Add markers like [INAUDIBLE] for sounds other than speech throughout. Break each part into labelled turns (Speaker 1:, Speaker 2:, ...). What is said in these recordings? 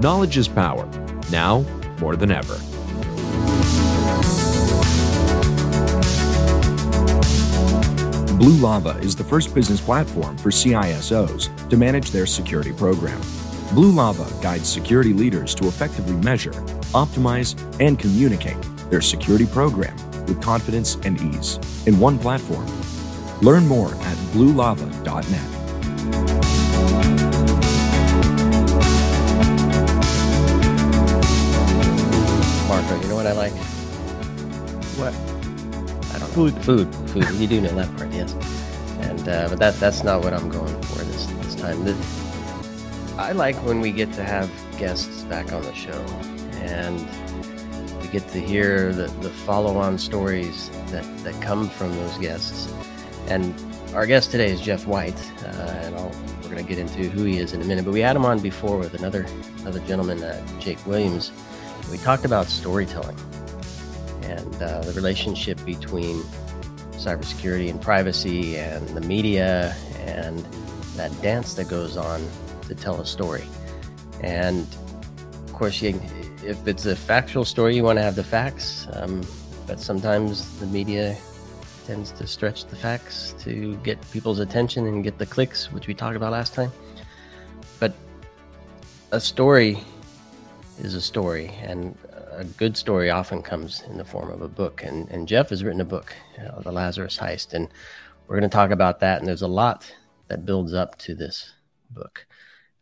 Speaker 1: Knowledge is power, now more than ever.
Speaker 2: Blue Lava is the first business platform for CISOs to manage their security program. Blue Lava guides security leaders to effectively measure, optimize, and communicate their security program with confidence and ease in one platform. Learn more at bluelava.net.
Speaker 3: Food.
Speaker 4: Food. Food. You do know that part, yes. And uh, but that that's not what I'm going for this this time. I like when we get to have guests back on the show, and we get to hear the, the follow-on stories that that come from those guests. And our guest today is Geoff White, uh, and I'll, we're going to get into who he is in a minute. But we had him on before with another another gentleman, uh, Jake Williams. We talked about storytelling and uh, the relationship between cybersecurity and privacy and the media and that dance that goes on to tell a story. And of course, you, if it's a factual story, you want to have the facts, um, but sometimes the media tends to stretch the facts to get people's attention and get the clicks, which we talked about last time. But a story is a story, and a good story often comes in the form of a book. And, and Geoff has written a book, you know, The Lazarus Heist, and we're going to talk about that. And there's a lot that builds up to this book.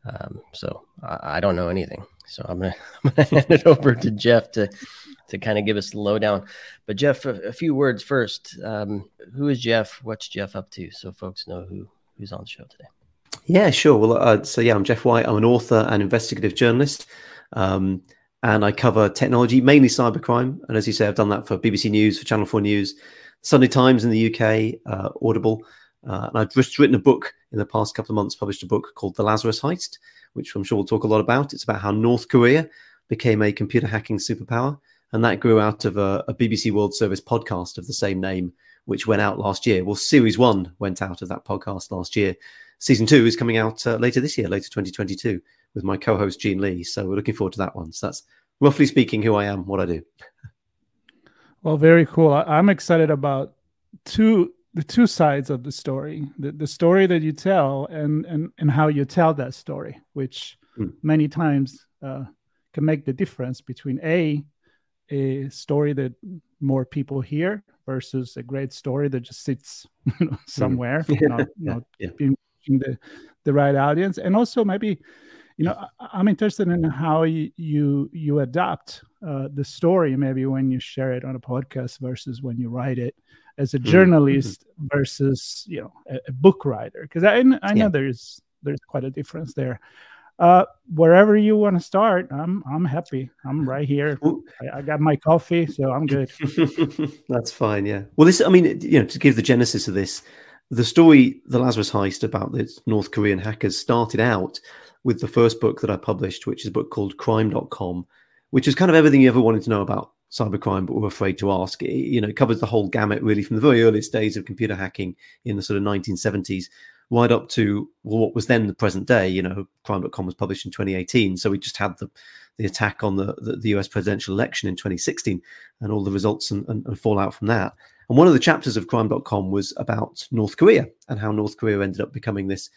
Speaker 4: Um, so I, I, don't know anything. So I'm going [LAUGHS] to hand it over to Geoff to to kind of give us the lowdown. But Geoff, a, a few words first. Um, who is Geoff? What's Geoff up to? So folks know who who's on the show today.
Speaker 5: Yeah, sure. Well, uh, so yeah, I'm Geoff White. I'm an author and investigative journalist. Um, and I cover technology, mainly cybercrime. And as you say, I've done that for BBC News, for Channel 4 News, Sunday Times in the UK, uh, Audible. Uh, and I've just written a book in the past couple of months, published a book called The Lazarus Heist, which I'm sure we'll talk a lot about. It's about how North Korea became a computer hacking superpower. And that grew out of a, a BBC World Service podcast of the same name, which went out last year. Well, series one went out of that podcast last year. Season two is coming out uh, later this year, later 2022 with my co-host Jean Lee. So we're looking forward to that one. So that's roughly speaking who I am, what I do. [LAUGHS]
Speaker 3: Well, very cool. I'm excited about two the two sides of the story the, the story that you tell and, and and how you tell that story which mm. many times uh, can make the difference between a a story that more people hear versus a great story that just sits [LAUGHS] you know, somewhere [LAUGHS] mm. not, not yeah. being the the right audience and also maybe you know i'm interested in how you you, you adapt uh, the story maybe when you share it on a podcast versus when you write it as a mm-hmm. journalist mm-hmm. versus you know a, a book writer because i, I know yeah. there's there's quite a difference there uh, wherever you want to start, I'm I'm happy. I'm right here. I, I got my coffee, so I'm [LAUGHS] good.
Speaker 5: That's fine. Yeah. Well, this, I mean, you know, to give the genesis of this, the story, the Lazarus heist about the North Korean hackers started out with the first book that I published, which is a book called Crime.com, which is kind of everything you ever wanted to know about cybercrime, but were afraid to ask. It, you know, it covers the whole gamut really from the very earliest days of computer hacking in the sort of 1970s right up to what was then the present day. You know, Crime.com was published in 2018, so we just had the the attack on the, the, the US presidential election in 2016 and all the results and, and, and fallout from that. And one of the chapters of Crime.com was about North Korea and how North Korea ended up becoming this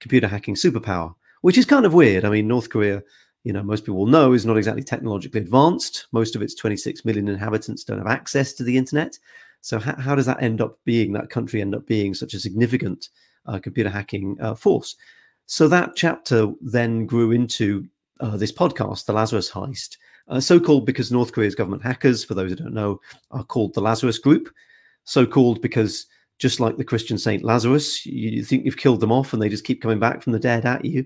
Speaker 5: computer hacking superpower which is kind of weird. I mean, North Korea, you know, most people know is not exactly technologically advanced. Most of its 26 million inhabitants don't have access to the internet. So how, how does that end up being, that country end up being such a significant uh, computer hacking uh, force? So that chapter then grew into uh, this podcast, The Lazarus Heist, uh, so called because North Korea's government hackers, for those who don't know, are called the Lazarus Group. So called because just like the Christian Saint Lazarus, you think you've killed them off and they just keep coming back from the dead at you.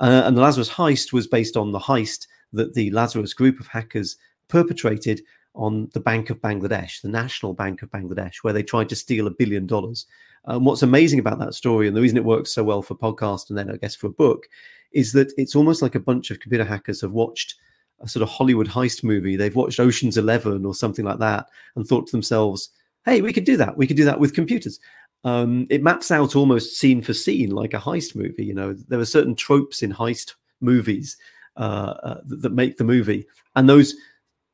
Speaker 5: Uh, and the Lazarus heist was based on the heist that the Lazarus group of hackers perpetrated on the Bank of Bangladesh, the National Bank of Bangladesh, where they tried to steal a billion dollars. And what's amazing about that story, and the reason it works so well for podcast and then I guess for a book, is that it's almost like a bunch of computer hackers have watched a sort of Hollywood heist movie. They've watched Ocean's Eleven or something like that and thought to themselves, hey, we could do that. We could do that with computers. Um, it maps out almost scene for scene like a heist movie. You know, there are certain tropes in heist movies uh, uh, that, make the movie, and those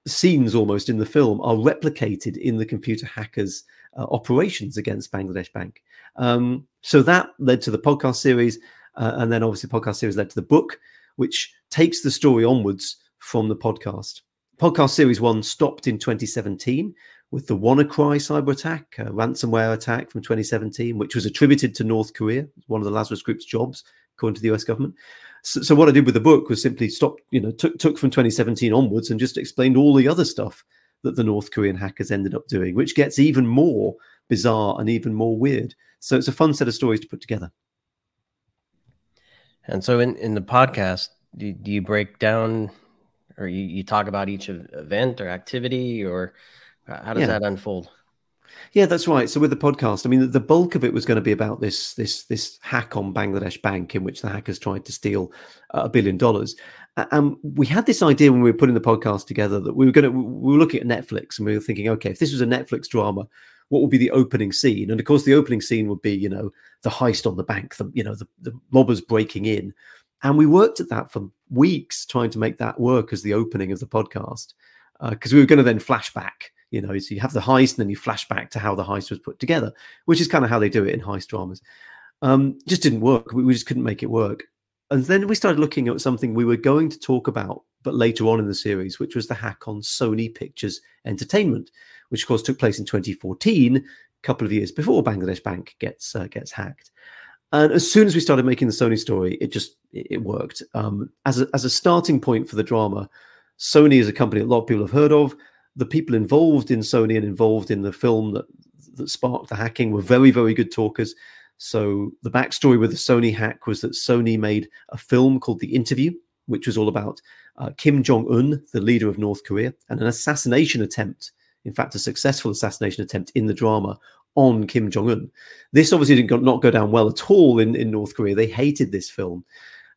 Speaker 5: scenes almost in the film are replicated in the computer hackers' uh, operations against Bangladesh Bank. Um, so that led to the podcast series, uh, and then obviously podcast series led to the book, which takes the story onwards from the podcast. Podcast series one stopped in 2017 with the WannaCry cyber attack, a ransomware attack from 2017, which was attributed to North Korea, one of the Lazarus Group's jobs, according to the US government. So, so, what I did with the book was simply stop, you know, took took from 2017 onwards and just explained all the other stuff that the North Korean hackers ended up doing, which gets even more bizarre and even more weird. So it's a fun set of stories to put together.
Speaker 4: And so in, in the podcast, do, do you break down or you, you talk about each event or activity or how does yeah. that unfold?
Speaker 5: Yeah, that's right. So with the podcast, I mean, the bulk of it was going to be about this this this hack on Bangladesh Bank, in which the hackers tried to steal a billion dollars. And we had this idea when we were putting the podcast together that we were going to we were looking at Netflix and we were thinking, okay, if this was a Netflix drama, what would be the opening scene? And of course, the opening scene would be, you know, the heist on the bank, the you know, the, the robbers breaking in. And we worked at that for weeks trying to make that work as the opening of the podcast because uh, we were going to then flash back you know, so you have the heist and then you flash back to how the heist was put together, which is kind of how they do it in heist dramas. Um, just didn't work. We, we just couldn't make it work. And then we started looking at something we were going to talk about, but later on in the series, which was the hack on Sony Pictures Entertainment, which of course took place in 2014, a couple of years before Bangladesh Bank gets uh, gets hacked. And as soon as we started making the Sony story, it just it worked um, as a, as a starting point for the drama. Sony is a company a lot of people have heard of the people involved in Sony and involved in the film that that sparked the hacking were very very good talkers. So the backstory with the Sony hack was that Sony made a film called The Interview, which was all about uh, Kim Jong Un, the leader of North Korea, and an assassination attempt. In fact, a successful assassination attempt in the drama on Kim Jong Un. This obviously did not go down well at all in, in North Korea. They hated this film.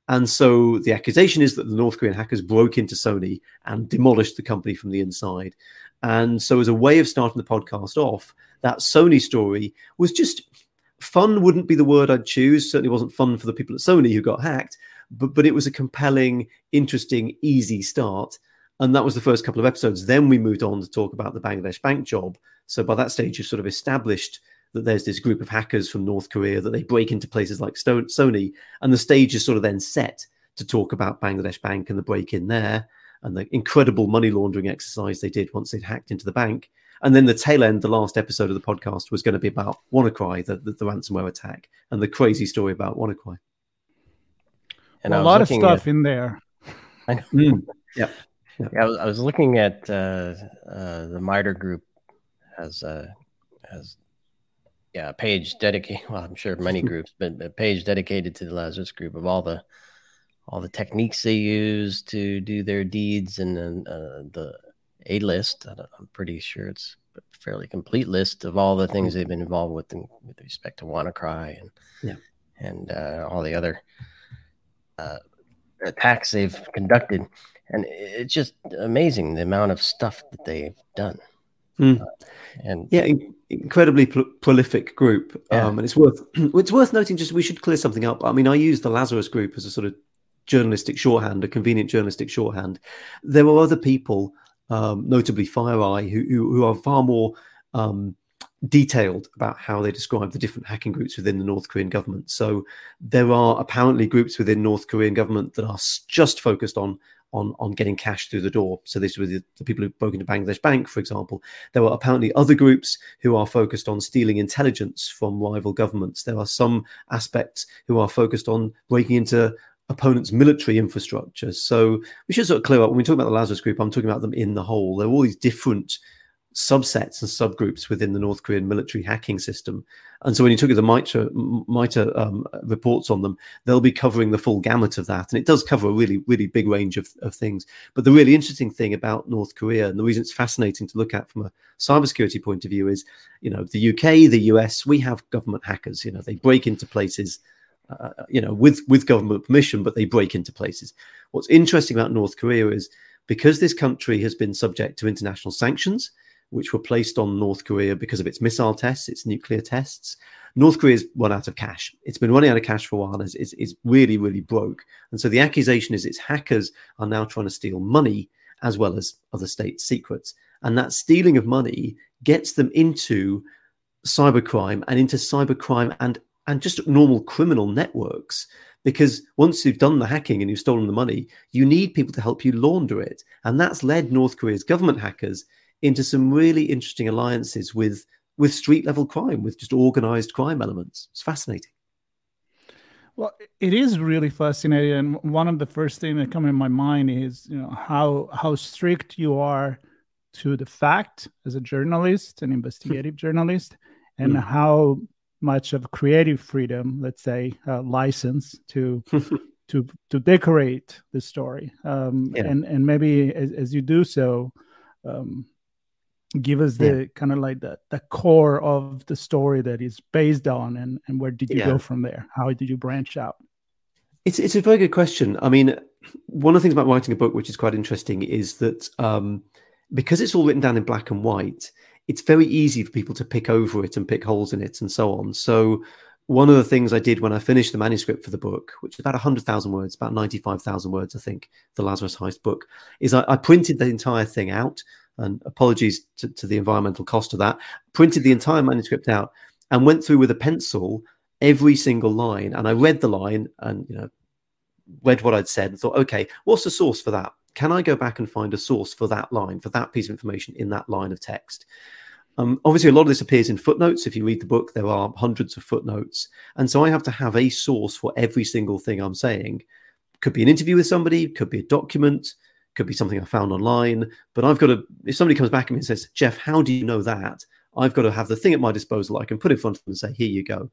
Speaker 5: And so the accusation is that the North Korean hackers broke into Sony and demolished the company from the inside. And so, as a way of starting the podcast off, that Sony story was just fun, wouldn't be the word I'd choose. Certainly wasn't fun for the people at Sony who got hacked, but, but it was a compelling, interesting, easy start. And that was the first couple of episodes. Then we moved on to talk about the Bangladesh bank job. So by that stage, you've sort of established that there's this group of hackers from North Korea that they break into places like Sony, and the stage is sort of then set to talk about Bangladesh Bank and the break in there and the incredible money laundering exercise they did once they'd hacked into the bank. And then the tail end, the last episode of the podcast was going to be about WannaCry, the, the, the ransomware attack, and the crazy story about WannaCry.
Speaker 3: And well, a lot of stuff at, in there. [LAUGHS]
Speaker 4: I know. Mm, yeah. yeah. I, was, I was looking at uh, uh, the MITRE group has uh, has yeah, page dedicated. [LAUGHS] Well, I'm sure many [LAUGHS] groups, but a page dedicated to the Lazarus Group of all the all the techniques they use to do their deeds, and then uh, the a list. I'm pretty sure it's a fairly complete list of all the things they've been involved with in, with respect to WannaCry and yeah. and uh, all the other uh, attacks they've conducted, and it's just amazing the amount of stuff that they've done.
Speaker 5: Mm. and yeah, incredibly prolific group, yeah. um, and it's worth [CLEARS THROAT] it's worth noting. Just we should clear something up. I mean, I use the Lazarus Group as a sort of journalistic shorthand, a convenient journalistic shorthand. There are other people, um, notably FireEye, who, who, who are far more um, detailed about how they describe the different hacking groups within the North Korean government. So there are apparently groups within North Korean government that are just focused on on on getting cash through the door. So this was the, the, people who broke into Bangladesh Bank, for example. There were apparently other groups who are focused on stealing intelligence from rival governments. There are some aspects who are focused on breaking into opponents' military infrastructure. So we should sort of clear up when we talk about the Lazarus Group. I'm talking about them in the whole. There are all these different subsets and subgroups within the North Korean military hacking system. And so when you took at the MITRE, MITRE um, reports on them, they'll be covering the full gamut of that. And it does cover a really, really big range of, of things. But the really interesting thing about North Korea, and the reason it's fascinating to look at from a cybersecurity point of view, is, you know, the UK, the US, we have government hackers. You know, they break into places. Uh, you know, with with government permission, but they break into places. What's interesting about North Korea is because this country has been subject to international sanctions, which were placed on North Korea because of its missile tests, its nuclear tests. North Korea's run out of cash. It's been running out of cash for a while. It's, it's, it's, really, really broke. And so the accusation is its hackers are now trying to steal money as well as other state secrets. And that stealing of money gets them into cybercrime and into cybercrime and, and just normal criminal networks. Because once you've done the hacking and you've stolen the money, you need people to help you launder it. And that's led North Korea's government hackers into some really interesting alliances with with street level crime, with just organized crime elements. It's fascinating.
Speaker 3: Well, it is really fascinating, and one of the first things that come in my mind is you know how how strict you are to the fact as a journalist, an investigative journalist, and mm. how much of creative freedom, let's say, uh, license to [LAUGHS] to to decorate the story, um, yeah. and and maybe as, as you do so, um, give us the yeah. kind of like the the core of the story that is based on and and where did you yeah. go from there how did you branch out
Speaker 5: it's it's a very good question i mean one of the things about writing a book which is quite interesting is that um, because it's all written down in black and white it's very easy for people to pick over it and pick holes in it and so on so one of the things I did when I finished the manuscript for the book, which is about 100,000 words, about 95,000 words, I think, the Lazarus Heist book, is I, I, printed the entire thing out and apologies to, to the environmental cost of that, printed the entire manuscript out and went through with a pencil every single line. And I read the line and, you know, read what I'd said and thought, okay, what's the source for that? Can I go back and find a source for that line, for that piece of information in that line of text? Um, obviously, a lot of this appears in footnotes. If you read the book, there are hundreds of footnotes. And so I have to have a source for every single thing I'm saying. Could be an interview with somebody, could be a document, could be something I found online. But I've got to, if somebody comes back at me and says, Geoff, how do you know that? I've got to have the thing at my disposal I can put in front of them and say, here you go.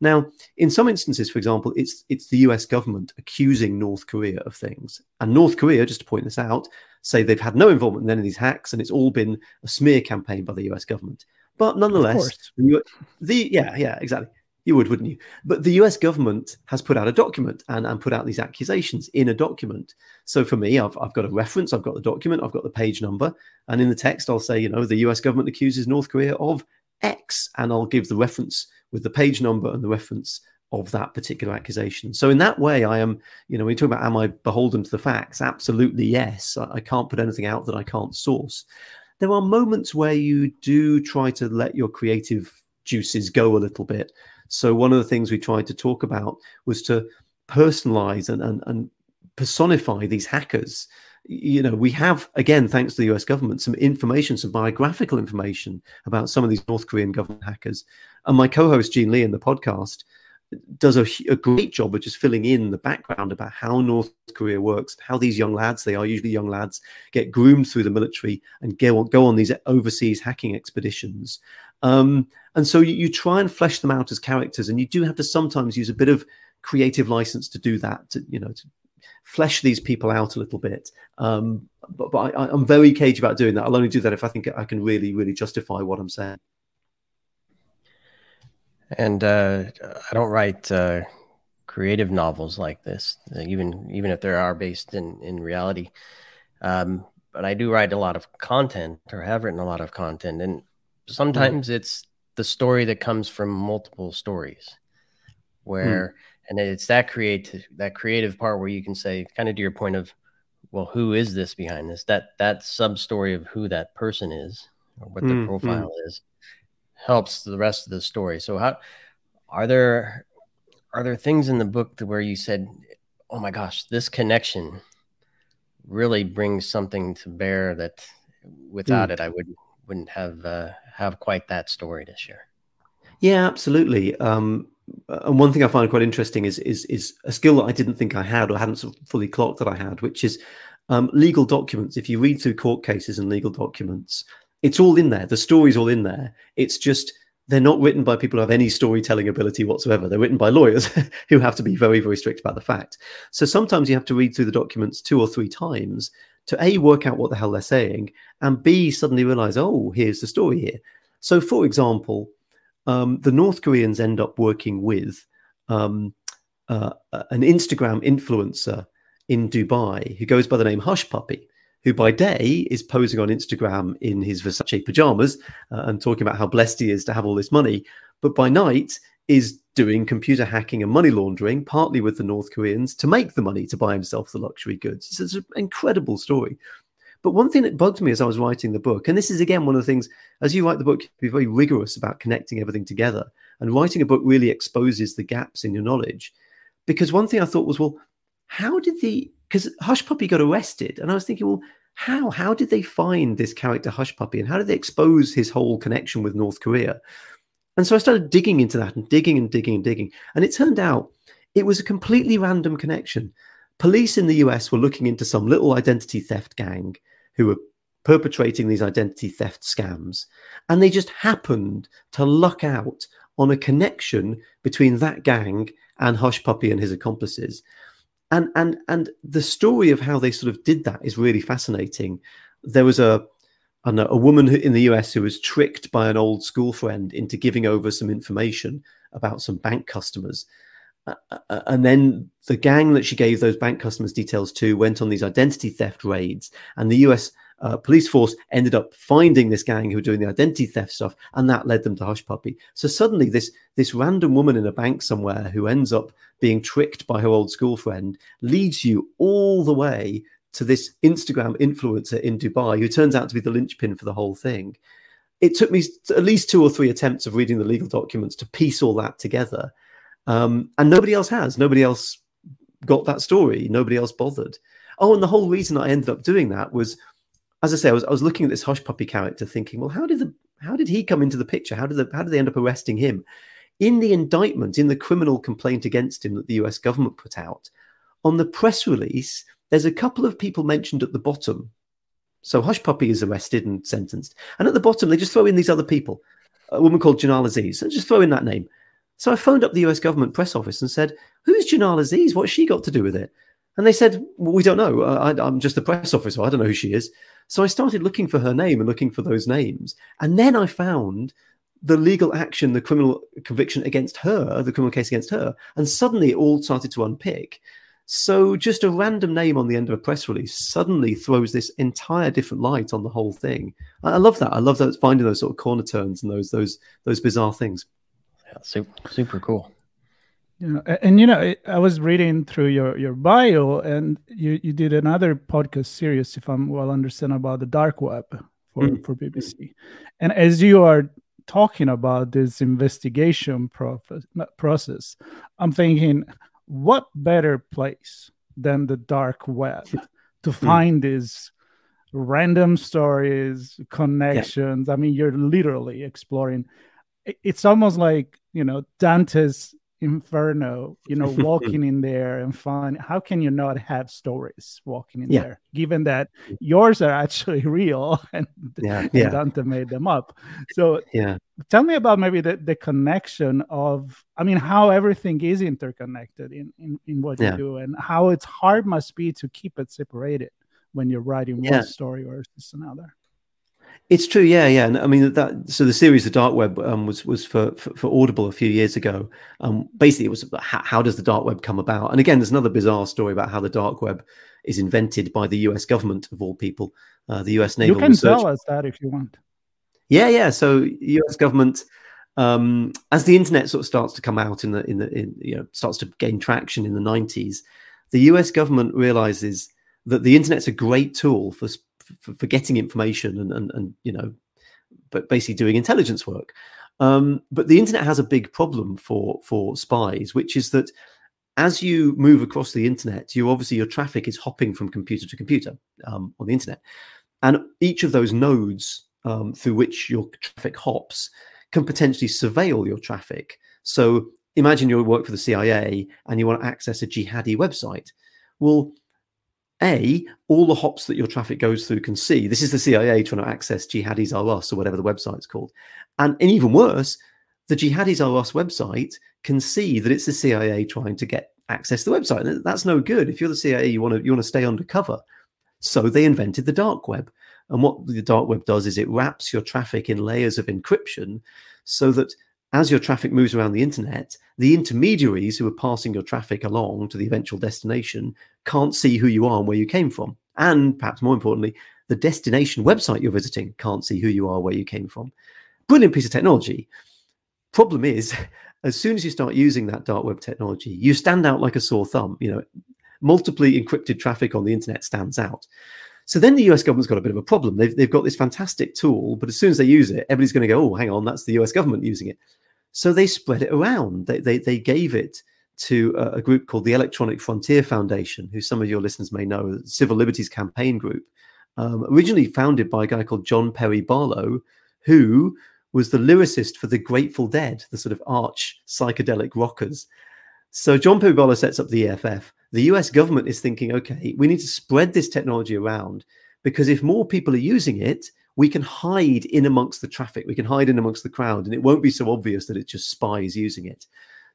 Speaker 5: Now, in some instances, for example, it's it's the US government accusing North Korea of things. And North Korea, just to point this out, say they've had no involvement in any of these hacks and it's all been a smear campaign by the US government. But nonetheless, the, the yeah, yeah, exactly. You would, wouldn't you? But the US government has put out a document and, and put out these accusations in a document. So for me, I've, I've got a reference, I've got the document, I've got the page number. And in the text, I'll say, you know, the US government accuses North Korea of X. And I'll give the reference with the page number and the reference of that particular accusation. So in that way, I am, you know, when you talk about am I beholden to the facts? Absolutely yes. I, I can't put anything out that I can't source. There are moments where you do try to let your creative juices go a little bit. So one of the things we tried to talk about was to personalize and, and, and personify these hackers. You know, we have, again, thanks to the US government, some information, some biographical information about some of these North Korean government hackers. And my co host, Jean Lee, in the podcast, does a, a, great job of just filling in the background about how North Korea works, how these young lads, they are usually young lads, get groomed through the military and go on, go on these overseas hacking expeditions. Um, and so you, you, try and flesh them out as characters, and you do have to sometimes use a bit of creative license to do that, to, you know, to flesh these people out a little bit. Um, but, but I, am very cagey about doing that. I'll only do that if I think I can really, really justify what I'm saying.
Speaker 4: And uh, I don't write uh, creative novels like this, even even if they are based in in reality. Um, but I do write a lot of content, or have written a lot of content, and sometimes mm. it's the story that comes from multiple stories, where mm. and it's that creative that creative part where you can say, kind of to your point of, well, who is this behind this? That that sub story of who that person is, or what mm. their profile is helps the rest of the story. So how are there are there things in the book where you said, "Oh my gosh, this connection really brings something to bear that without mm. it I would wouldn't have uh, have quite that story to share."
Speaker 5: Yeah, absolutely. Um, and one thing I find quite interesting is is is a skill that I didn't think I had or hadn't sort of fully clocked that I had, which is um, legal documents. If you read through court cases and legal documents, it's all in there. The story's all in there. It's just they're not written by people who have any storytelling ability whatsoever. They're written by lawyers [LAUGHS] who have to be very, very strict about the fact. So sometimes you have to read through the documents two or three times to A, work out what the hell they're saying, and B, suddenly realize, oh, here's the story here. So, for example, um, the North Koreans end up working with um, uh, an Instagram influencer in Dubai who goes by the name Hushpuppi who by day is posing on Instagram in his Versace pajamas uh, and talking about how blessed he is to have all this money, but by night is doing computer hacking and money laundering, partly with the North Koreans, to make the money to buy himself the luxury goods. It's an incredible story. But one thing that bugged me as I was writing the book, and this is again one of the things, as you write the book, be very rigorous about connecting everything together. And writing a book really exposes the gaps in your knowledge. Because one thing I thought was, well, how did the because Hushpuppi got arrested, and I was thinking, well, how how did they find this character Hushpuppi, and how did they expose his whole connection with North Korea? And so I started digging into that and digging and digging and digging, and it turned out it was a completely random connection. Police in the US were looking into some little identity theft gang who were perpetrating these identity theft scams, and they just happened to luck out on a connection between that gang and Hushpuppi and his accomplices and and and the story of how they sort of did that is really fascinating. There was a know, a woman in the US who was tricked by an old school friend into giving over some information about some bank customers. Uh, and then the gang that she gave those bank customers details to went on these identity theft raids, and the US uh, police force ended up finding this gang who were doing the identity theft stuff, and that led them to Hushpuppi. So suddenly, this this random woman in a bank somewhere who ends up being tricked by her old school friend leads you all the way to this Instagram influencer in Dubai who turns out to be the linchpin for the whole thing. It took me at least two or three attempts of reading the legal documents to piece all that together, um, and nobody else has. Nobody else got that story. Nobody else bothered. Oh, and the whole reason I ended up doing that was as I say, I was, I was looking at this Hushpuppi character, thinking, well, how did the how did he come into the picture? How did the how did they end up arresting him? In the indictment, in the criminal complaint against him that the U.S. government put out, on the press release, there's a couple of people mentioned at the bottom. So Hushpuppi is arrested and sentenced, and at the bottom they just throw in these other people, a woman called Janal Aziz, and just throw in that name. So I phoned up the U.S. government press office and said, "Who's Janal Aziz? What's she got to do with it?" And they said, well, "We don't know. I, I'm just a press officer. I don't know who she is." So I started looking for her name and looking for those names. And then I found the legal action, the criminal conviction against her, the criminal case against her. And suddenly it all started to unpick. So just a random name on the end of a press release suddenly throws this entire different light on the whole thing. I love that. I love that finding those sort of corner turns and those those those bizarre things.
Speaker 4: Yeah, super super cool.
Speaker 3: Yeah, and you know, I was reading through your your bio, and you you did another podcast series, if I'm well understand, about the dark web for mm. for BBC. And as you are talking about this investigation process, process, I'm thinking, what better place than the dark web [LAUGHS] to mm. find these random stories, connections? Yeah. I mean, you're literally exploring. It's almost like you know Dante's inferno you know [LAUGHS] walking in there and find how can you not have stories walking in yeah. there given that yours are actually [LAUGHS] real and, yeah, yeah. dante made them up. So
Speaker 5: yeah.
Speaker 3: tell me about maybe the, the connection of i mean how everything is interconnected in in, in what you do and how it's hard must be to keep it separated when you're writing one story or just another
Speaker 5: it's true, yeah, yeah. And I mean that. So the series, the dark web, um, was was for, for, for Audible a few years ago. Um, basically, it was how, how, does the dark web come about? And again, there's another bizarre story about how the dark web is invented by the U.S. government of all people, uh, the U.S. Naval.
Speaker 3: You can
Speaker 5: Research.
Speaker 3: tell us that if you want.
Speaker 5: Yeah, yeah. So U.S. government, um, as the internet sort of starts to come out in the in the in, you know starts to gain traction in the 90s, the U.S. government realizes that the internet's a great tool for for, for getting information and, and and you know, but basically doing intelligence work. Um, but the internet has a big problem for for spies, which is that as you move across the internet, you obviously your traffic is hopping from computer to computer um, on the internet, and each of those nodes um, through which your traffic hops can potentially surveil your traffic. So imagine you work for the CIA and you want to access a jihadi website. Well, A, all the hops that your traffic goes through can see. This is the CIA trying to access Jihadis R Us or whatever the website's called. And, and even worse, the Jihadis R Us website can see that it's the CIA trying to get access to the website. That's no good. If you're the CIA, you want to you want to stay undercover. So they invented the dark web. And what the dark web does is it wraps your traffic in layers of encryption so that as your traffic moves around the internet, the intermediaries who are passing your traffic along to the eventual destination can't see who you are and where you came from. And perhaps more importantly, the destination website you're visiting can't see who you are, where you came from. Brilliant piece of technology. Problem is, [LAUGHS] as soon as you start using that dark web technology, you stand out like a sore thumb. You know, multiply encrypted traffic on the internet stands out. So then the US government's got a bit of a problem. They've, they've got this fantastic tool, but as soon as they use it, everybody's going to go, oh, hang on, that's the US government using it. So they spread it around. They, they, they gave it to a, a, group called the Electronic Frontier Foundation, who some of your listeners may know, a Civil Liberties Campaign Group, um, originally founded by a guy called John Perry Barlow, who was the lyricist for the Grateful Dead, the sort of arch psychedelic rockers. So John Perry Barlow sets up the EFF. The US government is thinking, okay, we need to spread this technology around because if more people are using it, we can hide in amongst the traffic, we can hide in amongst the crowd, and it won't be so obvious that it's just spies using it.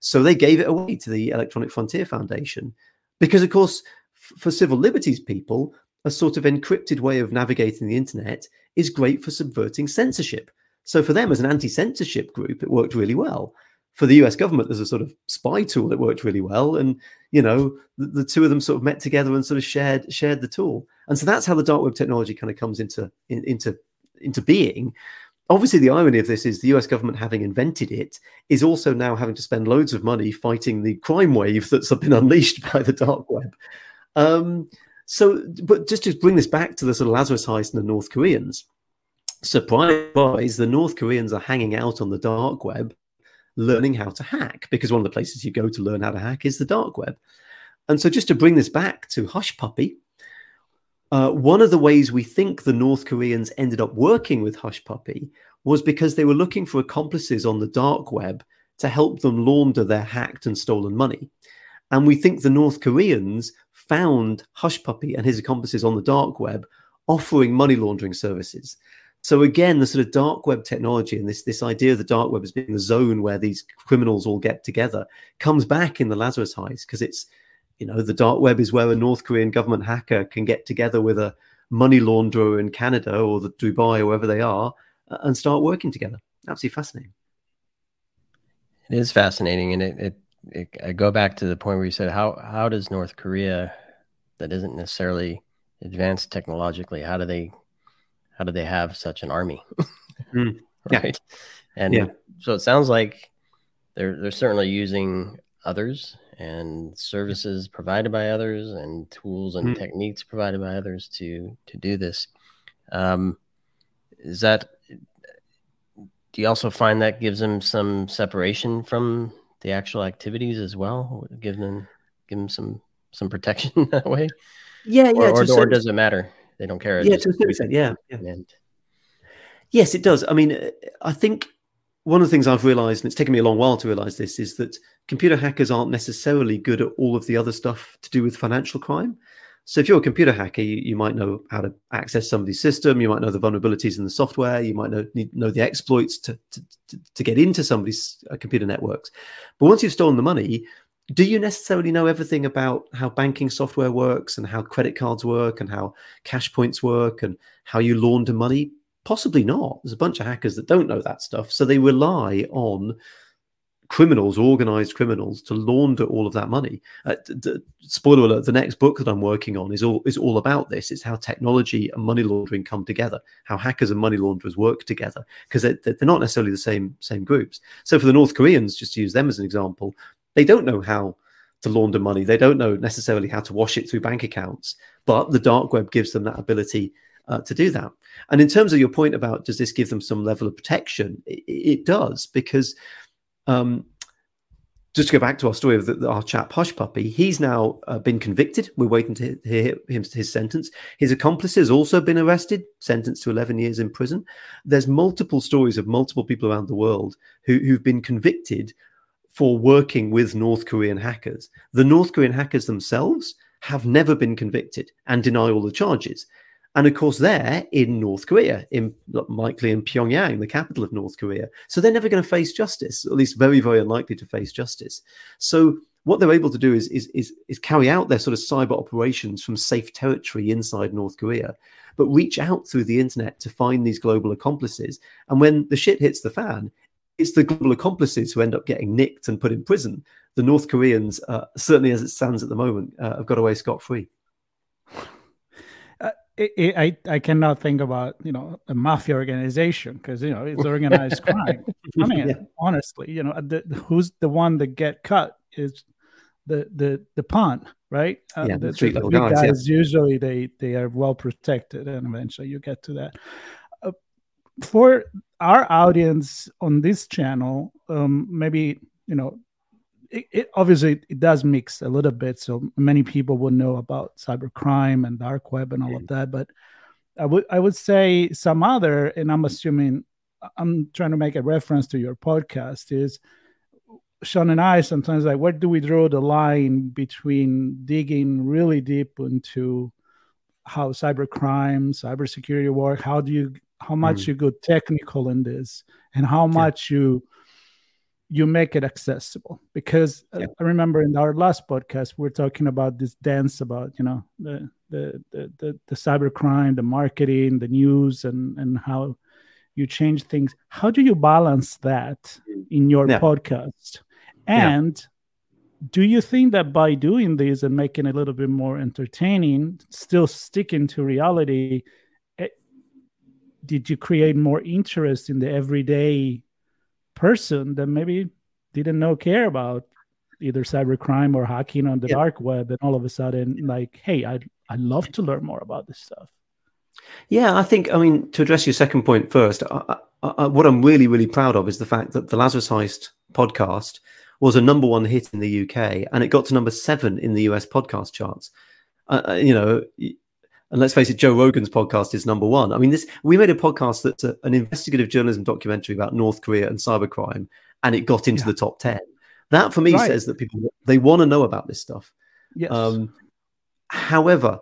Speaker 5: So they gave it away to the Electronic Frontier Foundation because, of course, for civil liberties people, a sort of encrypted way of navigating the internet is great for subverting censorship. So for them, as an anti-censorship group, it worked really well. For the U.S. government, there's a sort of spy tool that worked really well, and you know the, the two of them sort of met together and sort of shared shared the tool. And so that's how the dark web technology kind of comes into in, into into being. Obviously, the irony of this is the US government, having invented it, is also now having to spend loads of money fighting the crime wave that's been unleashed by the dark web. Um, so, but just to bring this back to the sort of Lazarus heist and the North Koreans, Surprise, surprise, the North Koreans are hanging out on the dark web learning how to hack because one of the places you go to learn how to hack is the dark web. And so, just to bring this back to Hushpuppi, uh, one of the ways we think the North Koreans ended up working with Hushpuppi was because they were looking for accomplices on the dark web to help them launder their hacked and stolen money. And we think the North Koreans found Hushpuppi and his accomplices on the dark web offering money laundering services. So again, the sort of dark web technology and this, this idea of the dark web as being the zone where these criminals all get together comes back in the Lazarus heist because it's you know, the dark web is where a North Korean government hacker can get together with a money launderer in Canada or the Dubai or wherever they are uh, and start working together. Absolutely fascinating.
Speaker 4: It is fascinating, and it, it, it I go back to the point where you said how how does North Korea, that isn't necessarily advanced technologically, how do they how do they have such an army? [LAUGHS]
Speaker 5: mm, [LAUGHS]
Speaker 4: right, yeah. and yeah. so it sounds like they're they're certainly using others and services provided by others and tools and mm-hmm. techniques provided by others to to do this um, is that do you also find that gives them some separation from the actual activities as well give them give them some some protection [LAUGHS] that way
Speaker 5: yeah yeah
Speaker 4: or, or, or does it matter they don't care
Speaker 5: yeah, to a certain extent, yeah, yeah. And, yes it does i mean i think one of the things I've realized, and it's taken me a long while to realize this, is that computer hackers aren't necessarily good at all of the other stuff to do with financial crime. So if you're a computer hacker, you, you might know how to access somebody's system, you might know the vulnerabilities in the software, you might know know the exploits to to, to get into somebody's uh, computer networks. But once you've stolen the money, do you necessarily know everything about how banking software works and how credit cards work and how cash points work and how you launder money? Possibly not. There's a bunch of hackers that don't know that stuff. So they rely on criminals, organized criminals, to launder all of that money. Uh, spoiler alert: the next book that I'm working on is all is all about this. It's how technology and money laundering come together, how hackers and money launderers work together, because they're, they're not necessarily the same same groups. So for the North Koreans, just to use them as an example, they don't know how to launder money. They don't know necessarily how to wash it through bank accounts, but the dark web gives them that ability uh, to do that. And in terms of your point about does this give them some level of protection, it, it does because um, just to go back to our story of the, our chap Hushpuppi, he's now uh, been convicted. We're waiting to hear him, his sentence. His accomplice has also been arrested, sentenced to 11 years in prison. There's multiple stories of multiple people around the world who, who've been convicted for working with North Korean hackers. The North Korean hackers themselves have never been convicted and deny all the charges. And of course, they're in North Korea, in likely in Pyongyang, the capital of North Korea. So they're never going to face justice, at least very, very unlikely to face justice. So what they're able to do is, is, is, is carry out their sort of cyber operations from safe territory inside North Korea, but reach out through the internet to find these global accomplices. And when the shit hits the fan, it's the global accomplices who end up getting nicked and put in prison. The North Koreans, uh, certainly as it stands at the moment, uh, have got away scot free
Speaker 3: it, I I cannot think about you know a mafia organization because you know it's organized [LAUGHS] crime. I mean, yeah. honestly, you know, the, who's the one that get cut is the the the pawn, right?
Speaker 5: Uh, yeah,
Speaker 3: the,
Speaker 5: the
Speaker 3: the
Speaker 5: guys,
Speaker 3: guys yeah. usually they they are well protected, and eventually you get to that. For our audience on this channel, um, maybe you know it, it, obviously it does mix a little bit so many people would know about cybercrime and dark web and all of that but i would i would say some other and i'm assuming i'm trying to make a reference to your podcast is sean and i sometimes like where do we draw the line between digging really deep into how cybercrime cybersecurity work how do you how much mm. you go technical in this and how much yeah. you you make it accessible because uh, yeah. I remember in our last podcast we are talking about this dance about you know the the the the, the cyber crime, the marketing, the news, and and how you change things. How do you balance that in your yeah. podcast? And do you think that by doing this and making it a little bit more entertaining, still sticking to reality, it, did you create more interest in the everyday person that maybe didn't know care about either cybercrime or hacking on the yeah. dark web? And all of a sudden like hey i i love to learn more about this stuff.
Speaker 5: Yeah i think i mean to address your second point first I, I, what i'm really really proud of is the fact that the lazarus heist podcast was a number one hit in the uk and it got to number seven in the us podcast charts. Uh, uh you know and let's face it, Joe Rogan's podcast is number one. I mean, this we made a podcast that's a, an investigative journalism documentary about North Korea and cybercrime, and it got into yeah. the top ten. That for me right. says that people they want to know about this stuff.
Speaker 3: Yes. Um,
Speaker 5: however,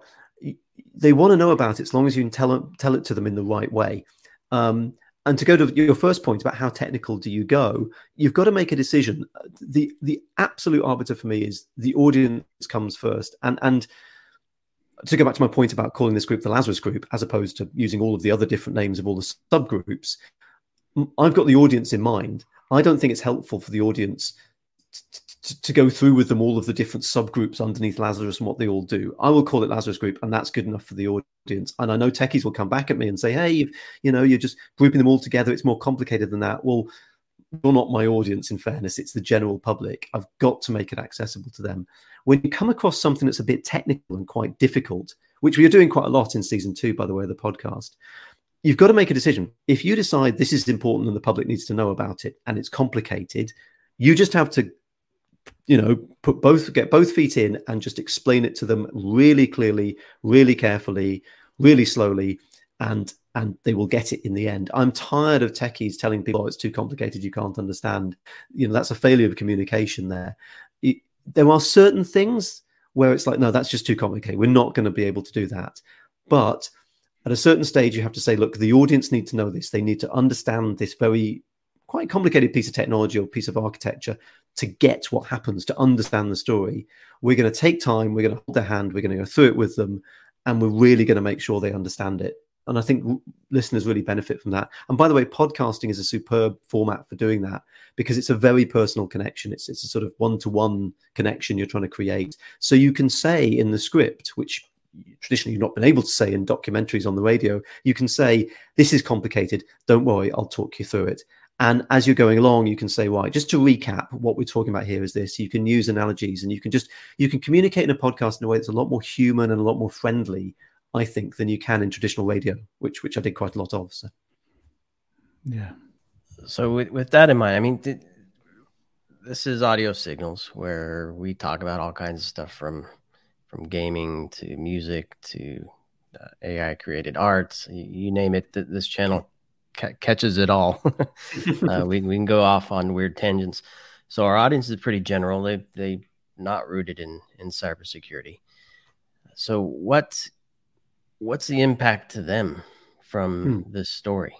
Speaker 5: they want to know about it as long as you can tell it, tell it to them in the right way. Um, and to go to your first point about how technical do you go, you've got to make a decision. The the absolute arbiter for me is the audience comes first, and and to go back to my point about calling this group the Lazarus group, as opposed to using all of the other different names of all the subgroups, I've got the audience in mind. I don't think it's helpful for the audience to, to go through with them all of the different subgroups underneath Lazarus and what they all do. I will call it Lazarus group, and that's good enough for the audience. And I know techies will come back at me and say, "Hey, you know, you're just grouping them all together. It's more complicated than that." Well, you're not my audience. In fairness, it's the general public. I've got to make it accessible to them when you come across something that's a bit technical and quite difficult, which we are doing quite a lot in season two, by the way, of the podcast, you've got to make a decision. If you decide this is important and the public needs to know about it and it's complicated, you just have to, you know, put both, get both feet in and just explain it to them really clearly, really carefully, really slowly, and and they will get it in the end. I'm tired of techies telling people, oh, it's too complicated, you can't understand. You know, that's a failure of communication there there are certain things where it's like, no, that's just too complicated. We're not going to be able to do that. But at a certain stage, you have to say, look, the audience need to know this. They need to understand this very quite complicated piece of technology or piece of architecture to get what happens, to understand the story. We're going to take time, we're going to hold their hand, we're going to go through it with them, and we're really going to make sure they understand it and I think listeners really benefit from that. And by the way, podcasting is a superb format for doing that because it's a very personal connection. It's it's a sort of one to one connection you're trying to create. So you can say in the script, which traditionally you've not been able to say in documentaries on the radio, you can say, "This is complicated. Don't worry, I'll talk you through it." And as you're going along, you can say, "Right, just to recap, what we're talking about here is this." You can use analogies, and you can just you can communicate in a podcast in a way that's a lot more human and a lot more friendly I think, than you can in traditional radio, which which I did quite a lot of. So,
Speaker 3: yeah.
Speaker 4: So with with that in mind, I mean, th- this is audio signals where we talk about all kinds of stuff from from gaming to music to uh, AI created arts, you, you name it. Th- this channel ca- catches it all. [LAUGHS] uh, we we can go off on weird tangents. So our audience is pretty general. They they not rooted in in cybersecurity. So what what's the impact to them from hmm. this story?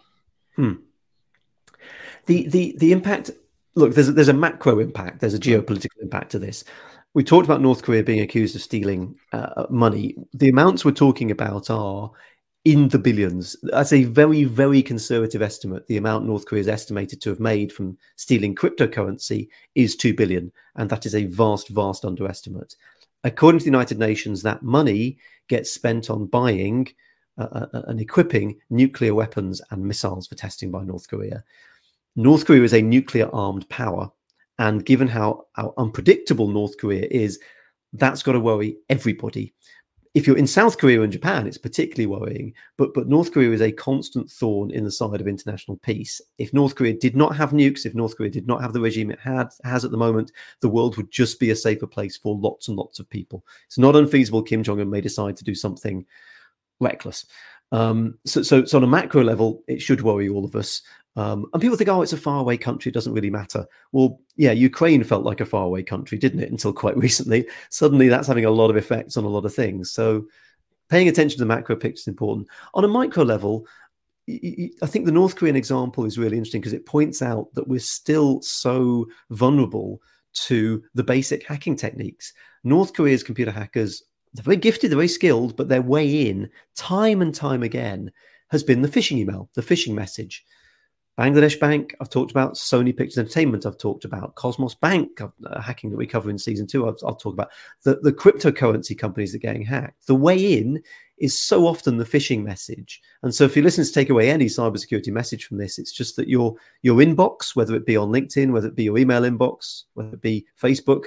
Speaker 5: Hmm. The the the impact. Look, there's a, there's a macro impact. There's a geopolitical impact to this. We talked about North Korea being accused of stealing uh, money. The amounts we're talking about are in the billions. That's a very, very conservative estimate. The amount North Korea is estimated to have made from stealing cryptocurrency is 2 billion. And that is a vast, vast underestimate. According to the United Nations, that money gets spent on buying uh, uh, uh and equipping nuclear weapons and missiles for testing by North Korea. North Korea is a nuclear armed power. And given how, how unpredictable North Korea is, that's got to worry everybody if you're in South Korea and Japan, it's particularly worrying. But but North Korea is a constant thorn in the side of international peace. If North Korea did not have nukes, if North Korea did not have the regime it had has at the moment, the world would just be a safer place for lots and lots of people. It's not unfeasible. Kim Jong Un may decide to do something reckless. Um, so, so, so on a macro level, it should worry all of us. Um, and people think, oh, it's a faraway country, it doesn't really matter. Well, yeah, Ukraine felt like a faraway country, didn't it? Until quite [LAUGHS] recently. Suddenly that's having a lot of effects on a lot of things. So paying attention to the macro picture is important. On a micro level, I think the North Korean example is really interesting because it points out that we're still so vulnerable to the basic hacking techniques. North Korea's computer hackers, they're very gifted, they're very skilled, but their way in, time and time again, has been the phishing email, the phishing message. Bangladesh Bank, I've talked about. Sony Pictures Entertainment, I've talked about. Cosmos Bank, uh, hacking that we cover in season two, I've, I'll talk about. The, the cryptocurrency companies that are getting hacked. The way in is so often the phishing message. And so if you listen to take away any cybersecurity message from this, it's just that your your inbox, whether it be on LinkedIn, whether it be your email inbox, whether it be Facebook,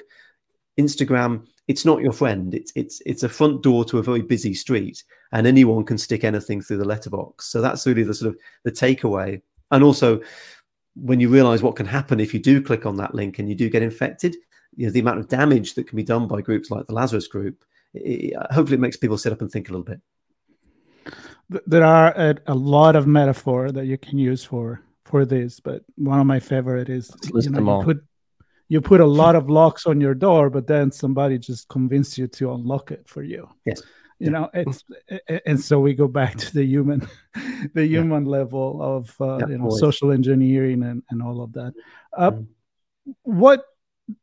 Speaker 5: Instagram, it's not your friend. It's it's it's a front door to a very busy street, and anyone can stick anything through the letterbox. So that's really the sort of the takeaway and also, when you realize what can happen if you do click on that link and you do get infected, you know, the amount of damage that can be done by groups like the Lazarus Group, it, uh, hopefully it makes people sit up and think a little bit.
Speaker 3: There are a, a, lot of metaphor that you can use for for this, but one of my favorite is you, know, you put you put a lot of locks on your door, but then somebody just convinced you to unlock it for you.
Speaker 5: Yes
Speaker 3: you know it's and so we go back to the human [LAUGHS] the human yeah. level of uh, yeah, you know always. social engineering and, and all of that uh, mm. what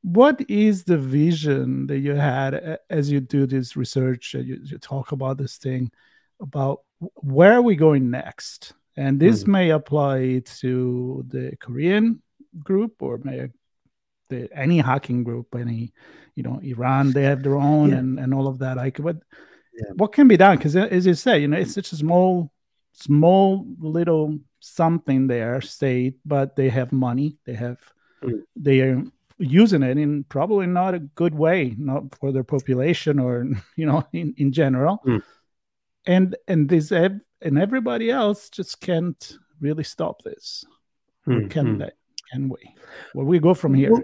Speaker 3: what is the vision that you had as you do this research you, you talk about this thing about where are we going next and this mm. may apply to the korean group or may the, any hacking group any you know iran they have their own yeah. and and all of that like but yeah. what can be done because as you say you know it's such a small small little something there state but they have money they have mm. they are using it in probably not a good way not for their population or [LAUGHS] you know in, in general mm. and and this and everybody else just can't really stop this mm. can hmm. they can we where we go from here
Speaker 5: well,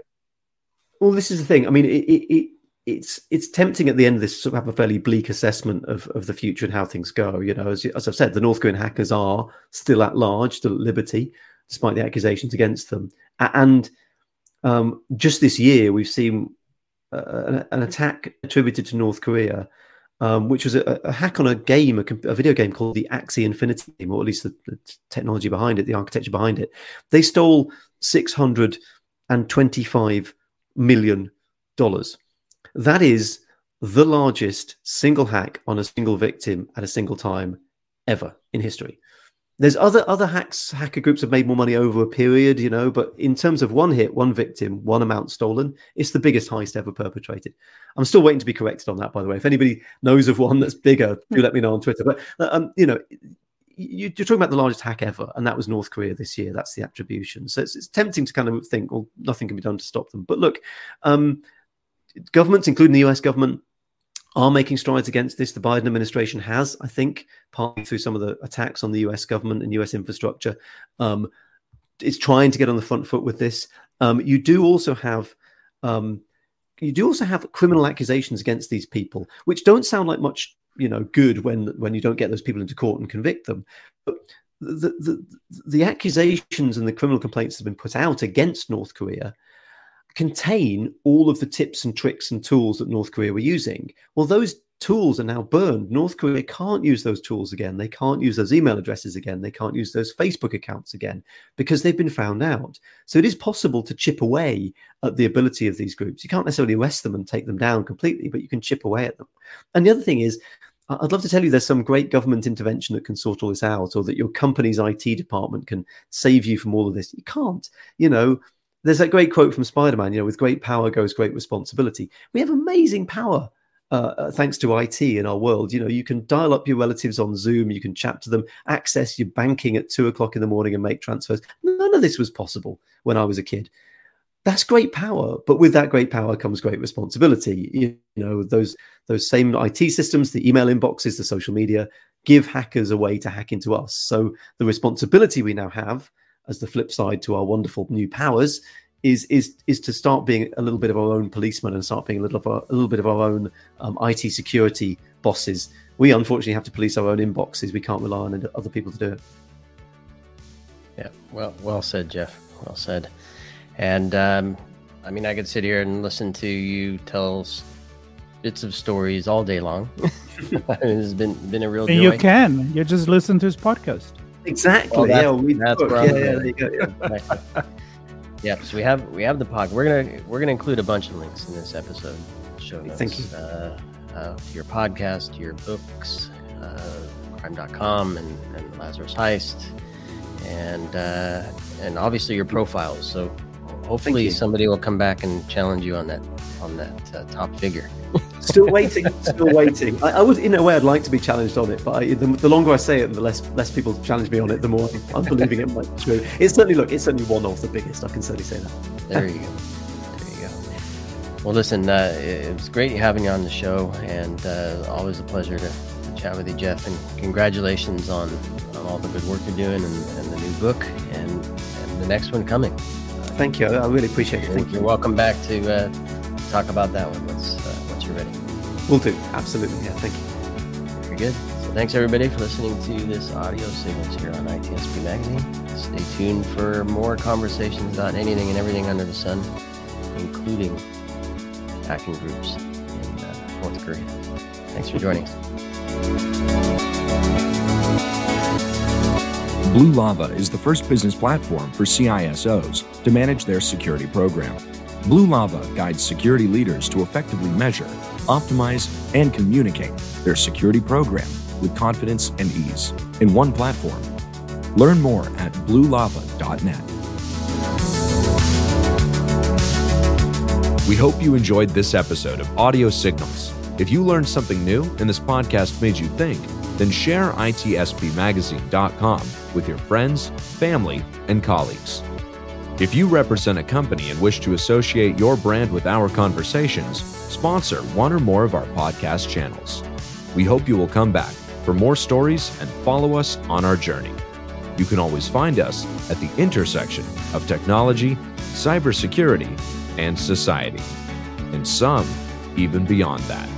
Speaker 5: well, this is the thing i mean it, it it's it's tempting at the end of this to have a fairly bleak assessment of, of the future and how things go. You know, as, as I've said, the North Korean hackers are still at large, still at liberty, despite the accusations against them. And um, just this year, we've seen uh, an, an, attack attributed to North Korea, um, which was a, a, hack on a game, a, a, video game called the Axie Infinity game, or at least the, the technology behind it, the architecture behind it. They stole six hundred and twenty-five million dollars that is the largest single hack on a single victim at a single time ever in history. There's other other hacks hacker groups have made more money over a period, you know, but in terms of one hit, one victim, one amount stolen, it's the biggest heist ever perpetrated. I'm still waiting to be corrected on that, by the way. If anybody knows of one that's bigger, do let me know on Twitter. But uh, um, you know, you're talking about the largest hack ever, and that was North Korea this year. That's the attribution. So it's, it's tempting to kind of think, well, nothing can be done to stop them. But look, um, governments, including the US government, are making strides against this. The Biden administration has, I think, partly through some of the attacks on the US government and US infrastructure, um, is trying to get on the front foot with this. Um, you do also have. Um, you do also have criminal accusations against these people, which don't sound like much, you know, good when when you don't get those people into court and convict them. But the the, the accusations and the criminal complaints that have been put out against North Korea contain all of the tips and tricks and tools that North Korea were using. Well, those tools are now burned. North Korea can't use those tools again. They can't use those email addresses again. They can't use those Facebook accounts again because they've been found out. So it is possible to chip away at the ability of these groups. You can't necessarily arrest them and take them down completely, but you can chip away at them. And the other thing is, I'd love to tell you there's some great government intervention that can sort all this out, or that your company's IT department can save you from all of this. You can't. You know, there's that great quote from Spider-Man. You know, with great power goes great responsibility. We have amazing power. Uh, uh thanks to IT in our world, you know, you can dial up your relatives on Zoom, you can chat to them, access your banking at two o'clock in the morning and make transfers. None of this was possible when I was a kid that's great power but with that great power comes great responsibility you, know those those same IT systems the email inboxes the social media give hackers a way to hack into us so the responsibility we now have as the flip side to our wonderful new powers is is is to start being a little bit of our own policeman and start being a little of our, a little bit of our own um, IT security bosses we unfortunately have to police our own inboxes we can't rely on other people to do it
Speaker 4: yeah well well said Geoff well said and um, I mean, I could sit here and listen to you tell bits of stories all day long. [LAUGHS] [LAUGHS] it's been been a real
Speaker 3: joy. You can. You just listen to his podcast.
Speaker 5: Exactly.
Speaker 4: Well,
Speaker 5: yeah,
Speaker 4: we that's where yeah, yeah, yeah, [LAUGHS] yeah. yeah. So we have we have the pod. We're gonna we're gonna include a bunch of links in this episode. Show notes.
Speaker 5: Thank you.
Speaker 4: Uh, uh, your podcast, your books, uh, crime.com, and, and Lazarus Heist, and uh, and obviously your profiles. So hopefully somebody will come back and challenge you on that on that uh, top figure. [LAUGHS]
Speaker 5: still waiting, still waiting. I, I, would, in a way, I'd like to be challenged on it, but I, the, the, longer I say it, the less less people challenge me on it, the more I'm believing it might be true. It's certainly look, it's certainly one of the biggest. I can certainly say that.
Speaker 4: There you go. There you go. Well, listen, uh, it was great having you on the show, and uh, always a pleasure to, to, chat with you, Geoff. And congratulations on, on all the good work you're doing, and, and the new book, and, and the next one coming.
Speaker 5: Thank you. I really appreciate it. Thank
Speaker 4: You're welcome back to uh, talk about that one once, uh, once you're ready.
Speaker 5: We'll do. Absolutely. Yeah. Thank you.
Speaker 4: Very good. So thanks everybody for listening to this audio signals here on ITSP Magazine. Stay tuned for more conversations about anything and everything under the sun, including hacking groups in uh, North Korea. Thanks for joining us.
Speaker 2: Blue Lava is the first business platform for CISOs to manage their security program. Blue Lava guides security leaders to effectively measure, optimize, and communicate their security program with confidence and ease in one platform. Learn more at bluelava.net.
Speaker 1: We hope you enjoyed this episode of Audio Signals. If you learned something new and this podcast made you think, then share itspmagazine.com with your friends, family, and colleagues. If you represent a company and wish to associate your brand with our conversations, sponsor one or more of our podcast channels. We hope you will come back for more stories and follow us on our journey. You can always find us at the intersection of technology, cybersecurity, and society, and some even beyond that.